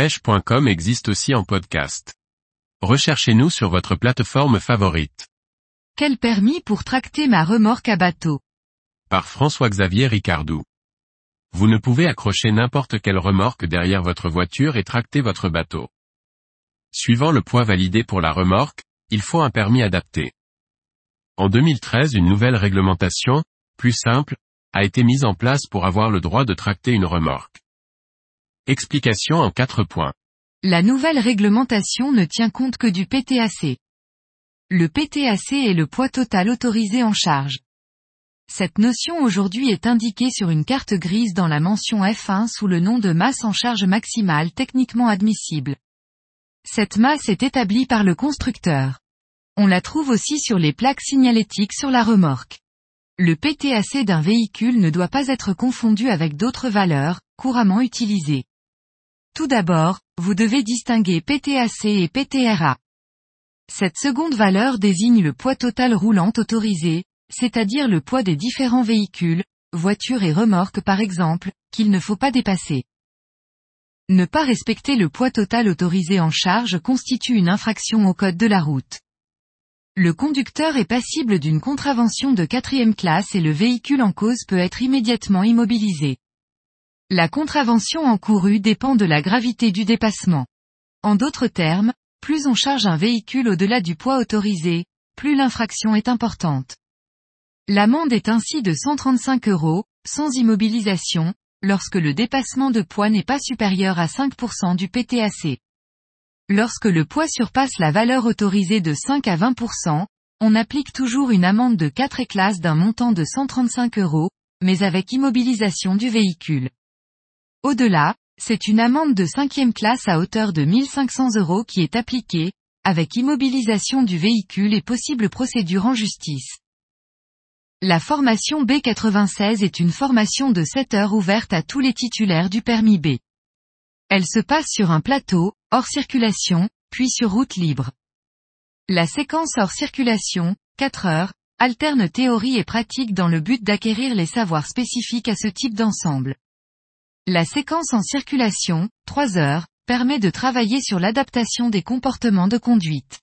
pêche.com existe aussi en podcast. Recherchez-nous sur votre plateforme favorite. Quel permis pour tracter ma remorque à bateau? Par François-Xavier Ricardou. Vous ne pouvez accrocher n'importe quelle remorque derrière votre voiture et tracter votre bateau. Suivant le poids validé pour la remorque, il faut un permis adapté. En 2013 une nouvelle réglementation, plus simple, a été mise en place pour avoir le droit de tracter une remorque. Explication en quatre points. La nouvelle réglementation ne tient compte que du PTAC. Le PTAC est le poids total autorisé en charge. Cette notion aujourd'hui est indiquée sur une carte grise dans la mention F1 sous le nom de masse en charge maximale techniquement admissible. Cette masse est établie par le constructeur. On la trouve aussi sur les plaques signalétiques sur la remorque. Le PTAC d'un véhicule ne doit pas être confondu avec d'autres valeurs, couramment utilisées. Tout d'abord, vous devez distinguer PTAC et PTRA. Cette seconde valeur désigne le poids total roulant autorisé, c'est-à-dire le poids des différents véhicules, voitures et remorques par exemple, qu'il ne faut pas dépasser. Ne pas respecter le poids total autorisé en charge constitue une infraction au code de la route. Le conducteur est passible d'une contravention de quatrième classe et le véhicule en cause peut être immédiatement immobilisé. La contravention encourue dépend de la gravité du dépassement. En d'autres termes, plus on charge un véhicule au-delà du poids autorisé, plus l'infraction est importante. L'amende est ainsi de 135 euros, sans immobilisation, lorsque le dépassement de poids n'est pas supérieur à 5% du PTAC. Lorsque le poids surpasse la valeur autorisée de 5 à 20%, on applique toujours une amende de 4 éclasses d'un montant de 135 euros, mais avec immobilisation du véhicule. Au-delà, c'est une amende de cinquième classe à hauteur de 1500 euros qui est appliquée, avec immobilisation du véhicule et possible procédure en justice. La formation B96 est une formation de 7 heures ouverte à tous les titulaires du permis B. Elle se passe sur un plateau, hors circulation, puis sur route libre. La séquence hors circulation, 4 heures, alterne théorie et pratique dans le but d'acquérir les savoirs spécifiques à ce type d'ensemble. La séquence en circulation, 3 heures, permet de travailler sur l'adaptation des comportements de conduite.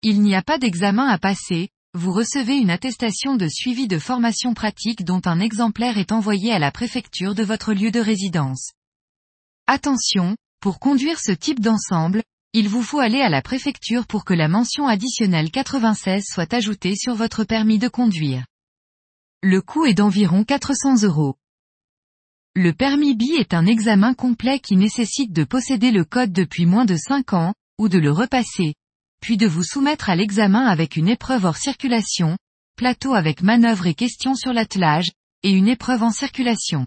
Il n'y a pas d'examen à passer, vous recevez une attestation de suivi de formation pratique dont un exemplaire est envoyé à la préfecture de votre lieu de résidence. Attention, pour conduire ce type d'ensemble, il vous faut aller à la préfecture pour que la mention additionnelle 96 soit ajoutée sur votre permis de conduire. Le coût est d'environ 400 euros. Le permis B est un examen complet qui nécessite de posséder le code depuis moins de 5 ans, ou de le repasser, puis de vous soumettre à l'examen avec une épreuve hors circulation, plateau avec manœuvre et questions sur l'attelage, et une épreuve en circulation.